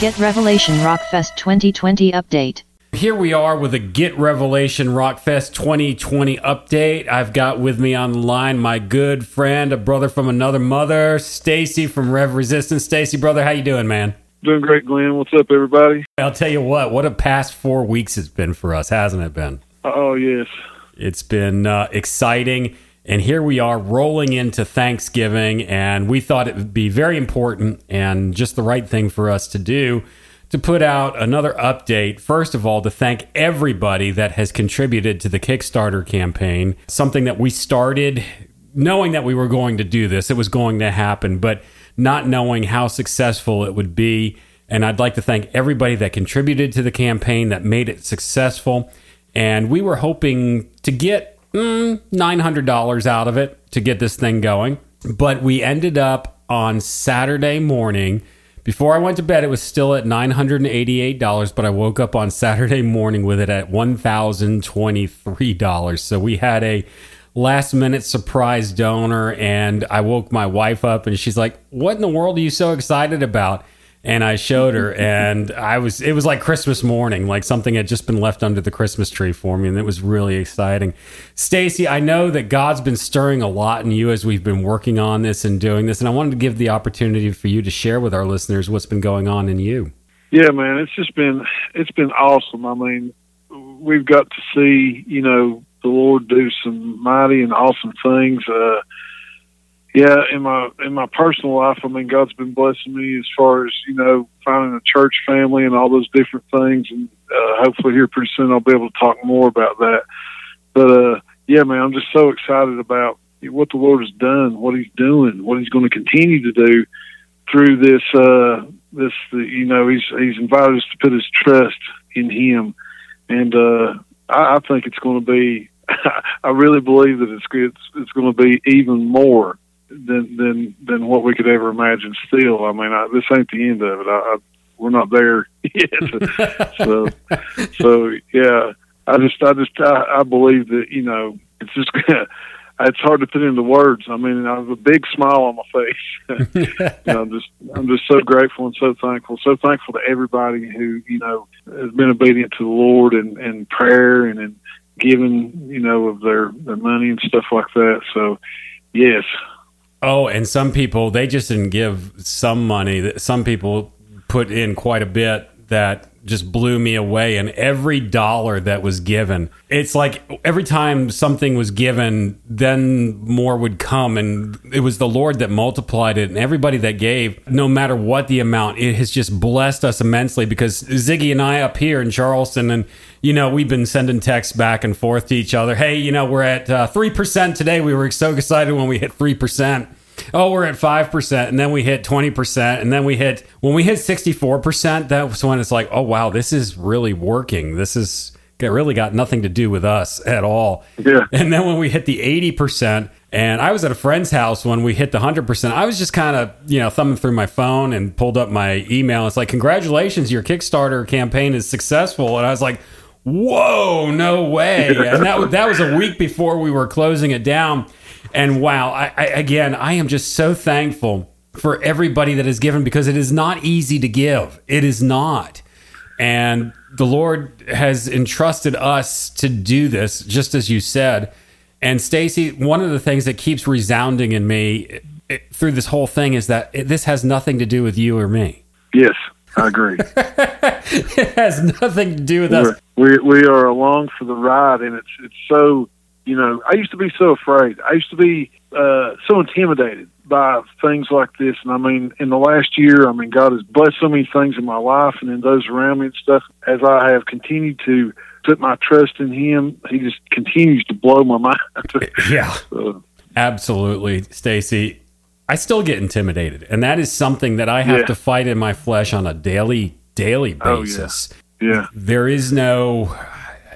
Get Revelation Rockfest 2020 update. Here we are with a Get Revelation Rockfest 2020 update. I've got with me on the line my good friend, a brother from another mother, Stacy from Rev Resistance. Stacy, brother, how you doing, man? Doing great, Glenn. What's up, everybody? I'll tell you what, what a past four weeks it's been for us, hasn't it been? Oh, yes. It's been uh, exciting. And here we are rolling into Thanksgiving, and we thought it would be very important and just the right thing for us to do to put out another update. First of all, to thank everybody that has contributed to the Kickstarter campaign, something that we started knowing that we were going to do this, it was going to happen, but not knowing how successful it would be. And I'd like to thank everybody that contributed to the campaign that made it successful. And we were hoping to get mm, $900 out of it to get this thing going. But we ended up on Saturday morning. Before I went to bed, it was still at $988, but I woke up on Saturday morning with it at $1,023. So we had a last minute surprise donor, and I woke my wife up and she's like, What in the world are you so excited about? And I showed her, and I was it was like Christmas morning, like something had just been left under the Christmas tree for me, and it was really exciting. Stacy, I know that God's been stirring a lot in you as we've been working on this and doing this, and I wanted to give the opportunity for you to share with our listeners what's been going on in you. Yeah, man, it's just been it's been awesome. I mean, we've got to see you know the Lord do some mighty and awesome things. Uh, yeah, in my in my personal life, I mean, God's been blessing me as far as you know finding a church family and all those different things, and uh, hopefully here pretty soon I'll be able to talk more about that. But uh, yeah, man, I'm just so excited about what the Lord has done, what He's doing, what He's going to continue to do through this. Uh, this, you know, He's He's invited us to put His trust in Him, and uh, I, I think it's going to be. I really believe that it's it's, it's going to be even more than than than what we could ever imagine. Still, I mean, I, this ain't the end of it. I, I we're not there yet. so, so yeah, I just, I just, I, I believe that you know, it's just. it's hard to put into words. I mean, I have a big smile on my face. you know, I'm just, I'm just so grateful and so thankful. So thankful to everybody who, you know, has been obedient to the Lord and, and prayer and, and giving, you know, of their, their money and stuff like that. So, yes, Oh, and some people they just didn't give some money. Some people put in quite a bit that just blew me away and every dollar that was given. It's like every time something was given then more would come. And it was the lord that multiplied it. And everybody that gave no matter what the amount it has just blessed us immensely because ziggy and i up here in charleston and you know we've been sending texts back and forth to each other. Hey you know we're at uh, 3% today. We were so excited when we hit 3% oh, we're at 5%, and then we hit 20%, and then we hit, when we hit 64%, that's when it's like, oh, wow, this is really working. This is, it really got nothing to do with us at all. Yeah. And then when we hit the 80%, and I was at a friend's house when we hit the 100%, I was just kind of, you know, thumbing through my phone and pulled up my email. It's like, congratulations, your Kickstarter campaign is successful. And I was like, whoa, no way. And that, that was a week before we were closing it down. And wow, I, I, again, I am just so thankful for everybody that has given because it is not easy to give. It is not. And the Lord has entrusted us to do this, just as you said. And Stacy, one of the things that keeps resounding in me it, through this whole thing is that it, this has nothing to do with you or me. Yes, I agree. it has nothing to do with We're, us. We we are along for the ride, and it's it's so you know, I used to be so afraid. I used to be uh, so intimidated by things like this. And I mean, in the last year, I mean, God has blessed so many things in my life and in those around me and stuff. As I have continued to put my trust in Him, He just continues to blow my mind. yeah, so. absolutely, Stacy. I still get intimidated, and that is something that I have yeah. to fight in my flesh on a daily, daily basis. Oh, yeah. yeah. There is no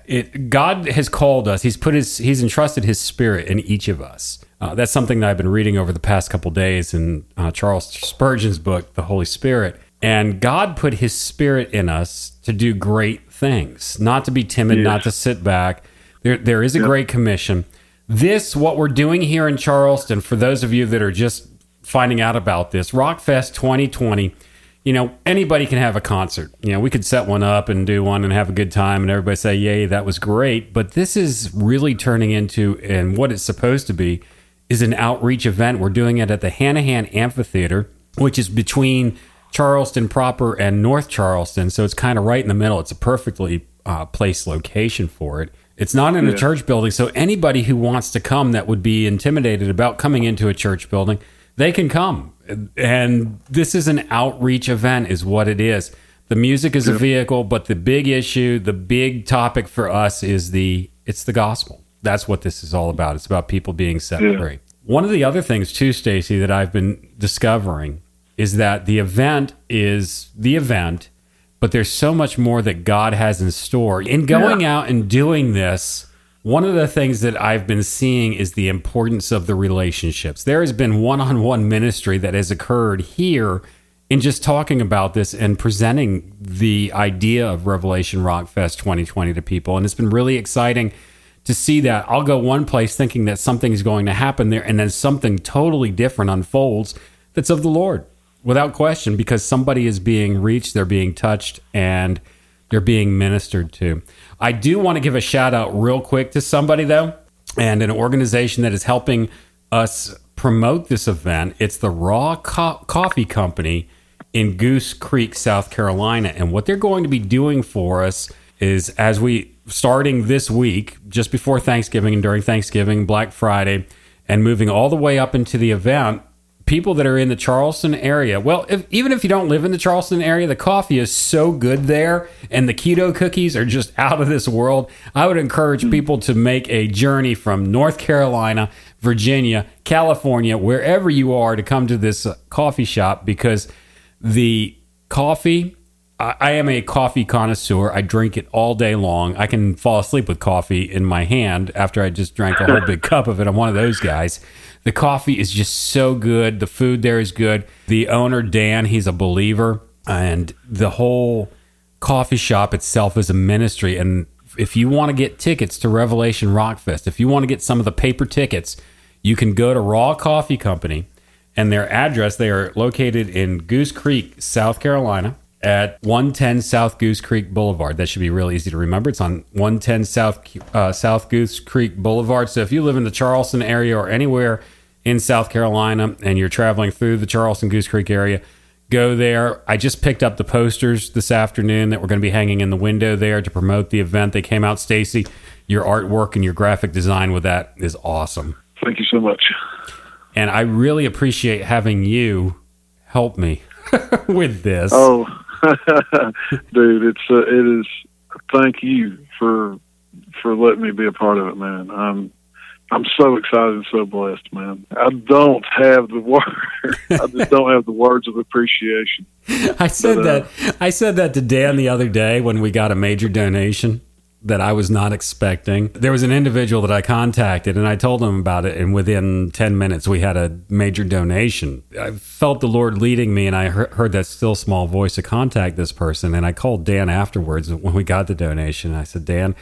it, God has called us. He's put his he's entrusted his spirit in each of us. Uh, that's something that I've been reading over the past couple days in uh, Charles Spurgeon's book, The Holy Spirit. And God put his spirit in us to do great things, not to be timid, yes. not to sit back. There, there is a yep. great commission. This, what we're doing here in Charleston, for those of you that are just finding out about this, Rockfest 2020 you know, anybody can have a concert. You know, we could set one up and do one and have a good time and everybody say, Yay, that was great. But this is really turning into, and what it's supposed to be, is an outreach event. We're doing it at the Hanahan Amphitheater, which is between Charleston proper and North Charleston. So it's kind of right in the middle. It's a perfectly uh, placed location for it. It's not in a church building. So anybody who wants to come that would be intimidated about coming into a church building, they can come. And this is an outreach event, is what it is. The music is a vehicle, but the big issue, the big topic for us is the it's the gospel. That's what this is all about. It's about people being set Yeah. free. One of the other things too, Stacy, that I've been discovering is that the event is the event, but there's so much more that God has in store. In going out and doing this, one of the things that I've been seeing is the importance of the relationships. There has been one on one ministry that has occurred here in just talking about this and presenting the idea of Revelation Rock Fest 2020 to people. And it's been really exciting to see that. I'll go one place thinking that something's going to happen there, and then something totally different unfolds that's of the Lord without question because somebody is being reached, they're being touched, and they're being ministered to. I do want to give a shout out real quick to somebody though, and an organization that is helping us promote this event. It's the Raw Co- Coffee Company in Goose Creek, South Carolina. And what they're going to be doing for us is as we starting this week, just before Thanksgiving and during Thanksgiving, Black Friday, and moving all the way up into the event, people that are in the Charleston area. Well, if, even if you don't live in the Charleston area, the coffee is so good there, and the keto cookies are just out of this world. I would encourage people to make a journey from North Carolina, Virginia, California, wherever you are, to come to this uh, coffee shop because the coffee. I I am a coffee connoisseur. I drink it all day long. I can fall asleep with coffee in my hand after I just drank a whole big cup of it. I'm one of those guys. The coffee is just so good. The food there is good. The owner, Dan, he's a believer. And the whole coffee shop itself is a ministry. And if you want to get tickets to Revelation Rockfest, if you want to get some of the paper tickets, you can go to Raw Coffee Company and their address. They are located in Goose Creek, South Carolina, at 110 South Goose Creek Boulevard. That should be really easy to remember. It's on 110 South uh, South Goose Creek Boulevard. So if you live in the Charleston area or anywhere in South Carolina and you're traveling through the Charleston Goose Creek area, go there. I just picked up the posters this afternoon that we're going to be hanging in the window there to promote the event. They came out, Stacy. Your artwork and your graphic design with that is awesome. Thank you so much. And I really appreciate having you help me with this. Oh, dude, it's uh, it is. Thank you for for letting me be a part of it, man. I'm I'm so excited and so blessed, man. I don't have the word. I just don't have the words of appreciation. I said But, uh, that I said that to Dan the other day when we got a major donation that I was not expecting. There was an individual that I contacted and I told him about it and within 10 minutes we had a major donation. I felt the Lord leading me and I heard that still small voice to contact this person and I called Dan afterwards when we got the donation. I said, "Dan,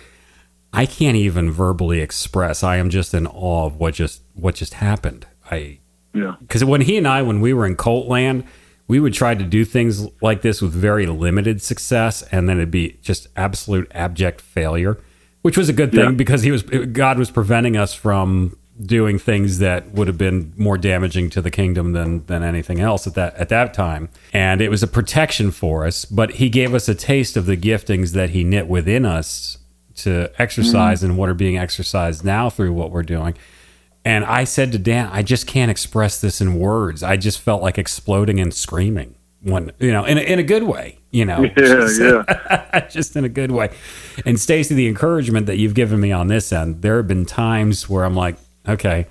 I can't even verbally express. I am just in awe of what just what just happened. I Yeah, because when he and I, when we were in Colt Land, we would try to do things like this with very limited success, and then it'd be just absolute abject failure, which was a good thing Yeah. because he was God was preventing us from doing things that would have been more damaging to the kingdom than than anything else at that at that time. And it was a protection for us, but he gave us a taste of the giftings that he knit within us to exercise mm. and what are being exercised now through what we're doing. And I said to Dan, I just can't express this in words. I just felt like exploding and screaming when, you know, in a, in a good way, you know, yeah, yeah. just in a good way. And Stacy, the encouragement that you've given me on this end, there have been times where I'm like, okay,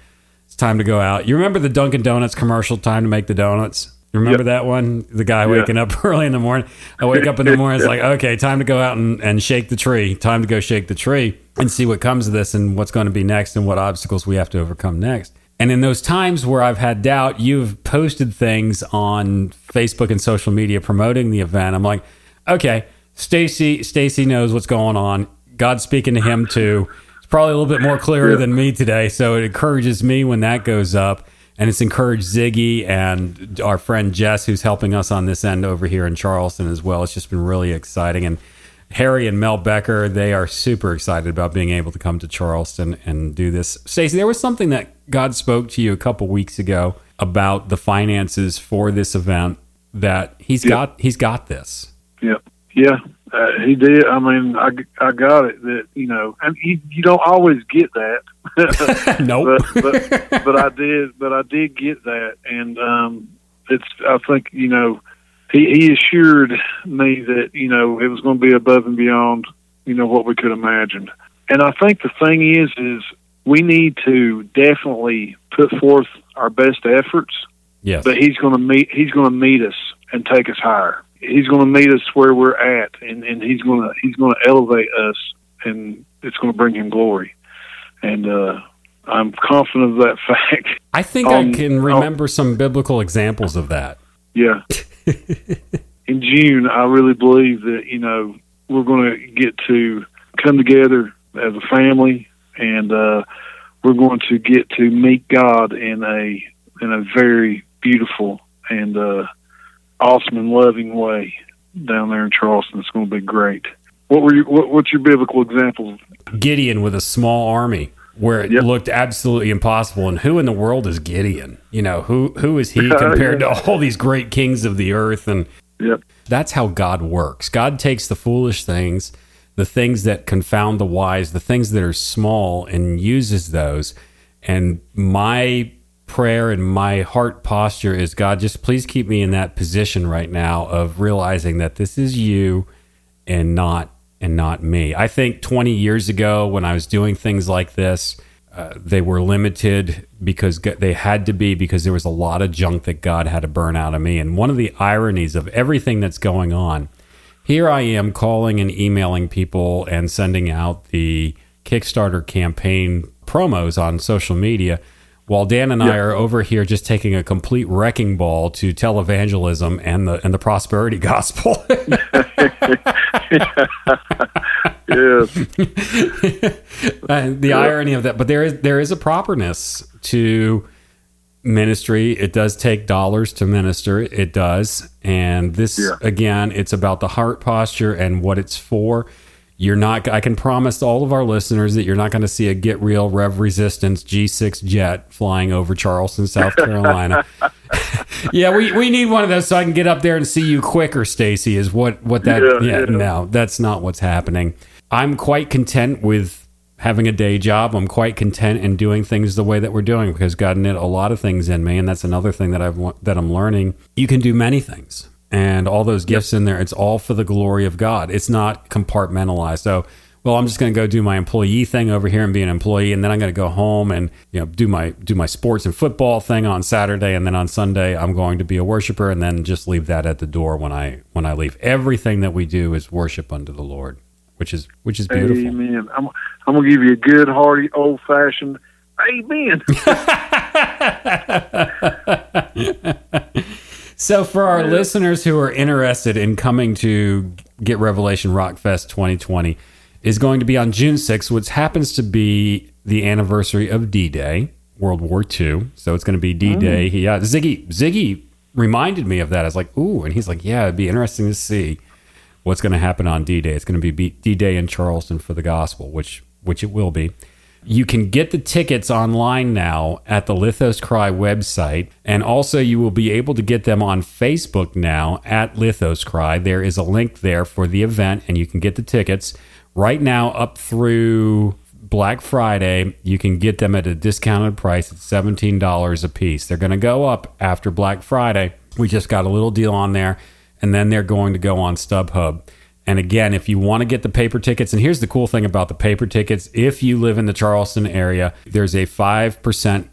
it's time to go out. You remember the Dunkin' Donuts commercial, time to make the donuts? Remember Yep. that one? The guy Yeah. waking up early in the morning. I wake up in the morning. It's like, okay, time to go out and, and shake the tree. Time to go shake the tree and see what comes of this and what's going to be next and what obstacles we have to overcome next. And in those times where I've had doubt, you've posted things on Facebook and social media promoting the event. I'm like, okay, Stacy, Stacy knows what's going on. God's speaking to him too. It's probably a little bit more clearer Yeah. than me today, so it encourages me when that goes up. And it's encouraged Ziggy and our friend Jess, who's helping us on this end over here in Charleston as well. It's just been really exciting. And Harry and Mel Becker, they are super excited about being able to come to Charleston and do this. Stacy, there was something that God spoke to you a couple weeks ago about the finances for this event that he's Yep. got he's got this. Yeah, yeah, uh, he did. I mean, I, I got it. That you know, and you, you don't always get that. nope. but, but but I did, but I did get that, and um, it's. I think you know, he he assured me that you know it was going to be above and beyond you know what we could imagine, and I think the thing is is we need to definitely put forth our best efforts, yes. but he's going to meet he's going to meet us and take us higher. He's going to meet us where we're at, and and he's going to he's going to elevate us, and it's going to bring him glory, and. uh I'm confident of that fact. I think um, I can remember some biblical examples of that. Yeah. In June, I really believe that you know we're going to get to come together as a family, and uh, we're going to get to meet God in a in a very beautiful and uh, awesome and loving way down there in Charleston. It's going to be great. What were you? What, what's your biblical example? Gideon with a small army where it Yep. looked absolutely impossible. And who in the world is Gideon? You know, who who is he compared to all these great kings of the earth? And Yep. that's how God works. God takes the foolish things, the things that confound the wise, the things that are small, and uses those. And my prayer and my heart posture is God, just please keep me in that position right now of realizing that this is you and not and not me. I think 20 years ago when I was doing things like this, uh, they were limited because they had to be because there was a lot of junk that God had to burn out of me. And one of the ironies of everything that's going on, here I am calling and emailing people and sending out the Kickstarter campaign promos on social media. While Dan and I are over here just taking a complete wrecking ball to televangelism and the and the prosperity gospel. Yes. The irony of that, but there is there is a properness to ministry. It does take dollars to minister. It does, and this Yeah. again, it's about the heart posture and what it's for. You're not. I can promise all of our listeners that you're not going to see a Get Real Rev Resistance G6 jet flying over Charleston, South Carolina. yeah, we, we need one of those so I can get up there and see you quicker, Stacy. Is what what that? Yeah, yeah, yeah. no, that's not what's happening. I'm quite content with having a day job. I'm quite content in doing things the way that we're doing because God knit a lot of things in me, and that's another thing that I've that I'm learning. You can do many things, and all those gifts in there. It's all for the glory of God. It's not compartmentalized. So. Well, I'm just going to go do my employee thing over here and be an employee, and then I'm going to go home and you know do my do my sports and football thing on Saturday, and then on Sunday I'm going to be a worshiper, and then just leave that at the door when I when I leave. Everything that we do is worship unto the Lord, which is which is beautiful. Amen. I'm I'm gonna give you a good, hearty, old fashioned Amen. So, for our listeners who are interested in coming to Get Revelation Rock Fest 2020, is going to be on June 6th, which happens to be the anniversary of D Day, World War II. So it's going to be D Day. Oh. Yeah, Ziggy Ziggy reminded me of that. I was like, ooh, and he's like, yeah, it'd be interesting to see what's going to happen on D Day. It's going to be D Day in Charleston for the gospel, which which it will be. You can get the tickets online now at the Lithos Cry website, and also you will be able to get them on Facebook now at Lithos Cry. There is a link there for the event, and you can get the tickets right now up through Black Friday. You can get them at a discounted price at seventeen dollars a piece. They're going to go up after Black Friday. We just got a little deal on there, and then they're going to go on StubHub. And again, if you want to get the paper tickets, and here's the cool thing about the paper tickets if you live in the Charleston area, there's a 5%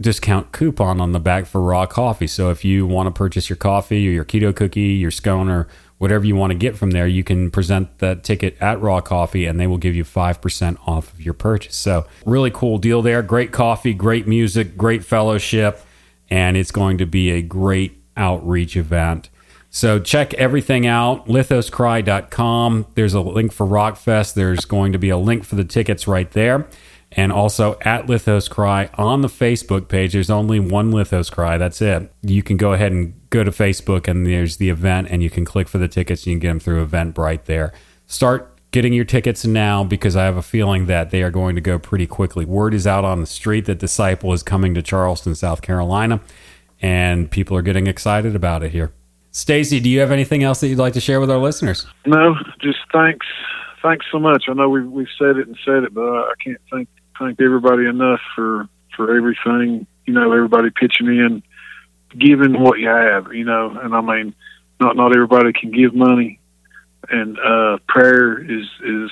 discount coupon on the back for raw coffee. So if you want to purchase your coffee or your keto cookie, your scone, or whatever you want to get from there, you can present that ticket at Raw Coffee and they will give you 5% off of your purchase. So, really cool deal there. Great coffee, great music, great fellowship, and it's going to be a great outreach event. So check everything out, lithoscry.com. There's a link for Rockfest. There's going to be a link for the tickets right there. and also at Lithos Cry on the Facebook page. There's only one Lithos Cry. That's it. You can go ahead and go to Facebook, and there's the event, and you can click for the tickets. And you can get them through Eventbrite there. Start getting your tickets now because I have a feeling that they are going to go pretty quickly. Word is out on the street that Disciple is coming to Charleston, South Carolina, and people are getting excited about it here. Stacy, do you have anything else that you'd like to share with our listeners? No, just thanks, thanks so much. I know we've we've said it and said it, but I can't thank thank everybody enough for for everything. You know, everybody pitching in, giving what you have. You know, and I mean, not not everybody can give money, and uh, prayer is is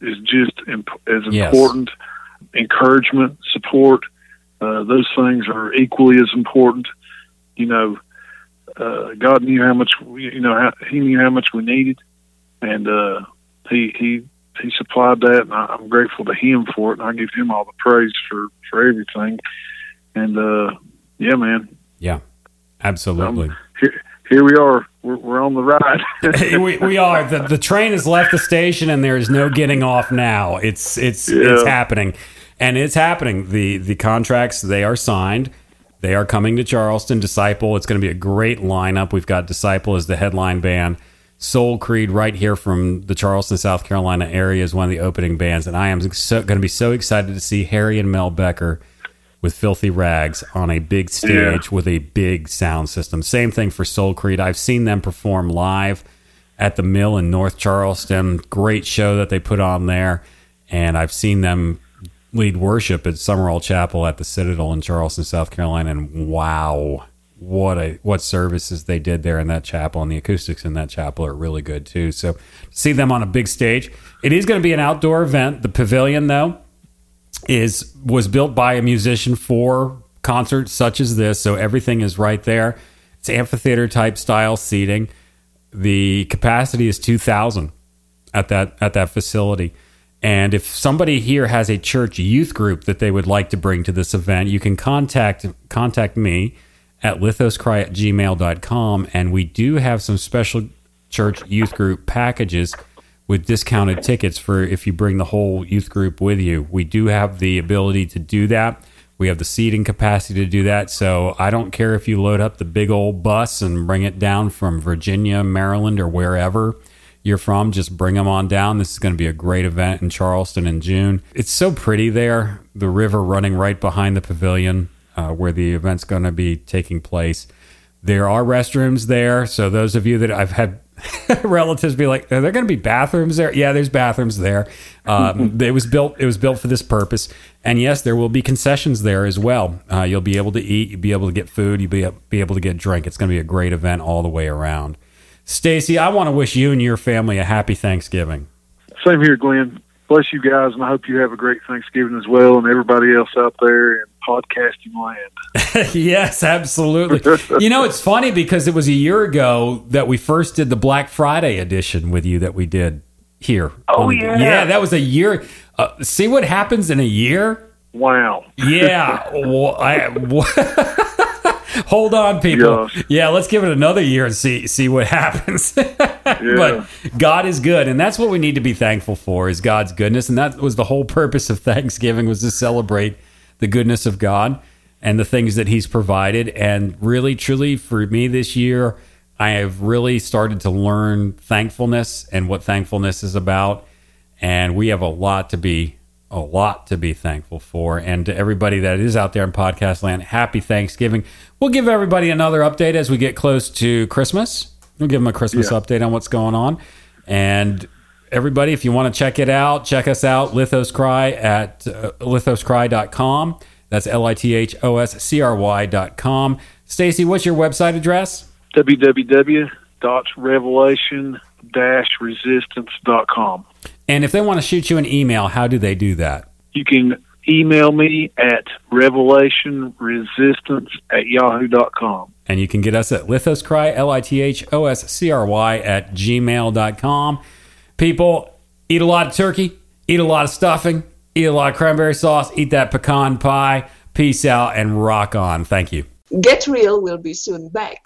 is just imp- as Yes. important. Encouragement, support, uh, those things are equally as important. You know, uh, God knew how much we, you know how, He knew how much we needed, and uh, He He He supplied that, and I, I'm grateful to Him for it, and I give Him all the praise for for everything. And uh, yeah, man, Yeah, absolutely. here here we are. We're, we're on the ride. we, we are. The, the train has left the station and there is no getting off now. It's it's it's happening. And it's happening. The the contracts they are signed. They are coming to Charleston. Disciple. It's going to be a great lineup. We've got Disciple as the headline band. Soul Creed right here from the Charleston, South Carolina area is one of the opening bands, and I am so, going to be so excited to see Harry and Mel Becker with Filthy Rags on a big stage with a big sound system. Same thing for Soul Creed. I've seen them perform live at the Mill in North Charleston. Great show that they put on there. And I've seen them lead worship at Summerall Chapel at the Citadel in Charleston, South Carolina. And wow, what a what services they did there in that chapel and the acoustics in that chapel are really good too. So see them on a big stage. It is going to be an outdoor event. The pavilion though, is was built by a musician for concerts such as this. So everything is right there. It's amphitheater type style seating. The capacity is two thousand at that at that facility. And if somebody here has a church youth group that they would like to bring to this event, you can contact contact me at lithoscry at gmail.com. And we do have some special church youth group packages with discounted tickets for if you bring the whole youth group with you. We do have the ability to do that. We have the seating capacity to do that. So I don't care if you load up the big old bus and bring it down from Virginia, Maryland, or wherever you're from, just bring them on down. This is going to be a great event in Charleston in June. It's so pretty there, the river running right behind the pavilion uh, where the event's going to be taking place. There are restrooms there. So those of you that I've had relatives be like, "Are there going to be bathrooms there?" Yeah, there's bathrooms there. Um, it was built. It was built for this purpose. And yes, there will be concessions there as well. Uh, you'll be able to eat. You'll be able to get food. You'll be be able to get drink. It's going to be a great event all the way around. Stacy, I want to wish you and your family a happy Thanksgiving. Same here, Glenn. Bless you guys, and I hope you have a great Thanksgiving as well, and everybody else out there in podcasting land. yes, absolutely. you know, it's funny because it was a year ago that we first did the Black Friday edition with you that we did here. Oh, on- yeah. yeah, that was a year. Uh, see what happens in a year? Wow. Yeah. Well, I, hold on, people. Yes. Yeah, let's give it another year and see see what happens. but God is good, and that's what we need to be thankful for is God's goodness, and that was the whole purpose of Thanksgiving was to celebrate the goodness of God and the things that He's provided. And really, truly, for me this year, I have really started to learn thankfulness and what thankfulness is about. And we have a lot to be a lot to be thankful for. And to everybody that is out there in podcast land, happy Thanksgiving. We'll give everybody another update as we get close to Christmas. We'll give them a Christmas Yeah. update on what's going on. And everybody, if you want to check it out, check us out, Lithos Cry at uh, lithoscry.com. That's L I T H O S C R Y.com. Stacy, what's your website address? www.revelation-resistance.com. And if they want to shoot you an email, how do they do that? You can email me at revelationresistance at yahoo.com. And you can get us at lithoscry, L I T H O S C R Y, at gmail.com. People, eat a lot of turkey, eat a lot of stuffing, eat a lot of cranberry sauce, eat that pecan pie. Peace out and rock on. Thank you. Get Real will be soon back.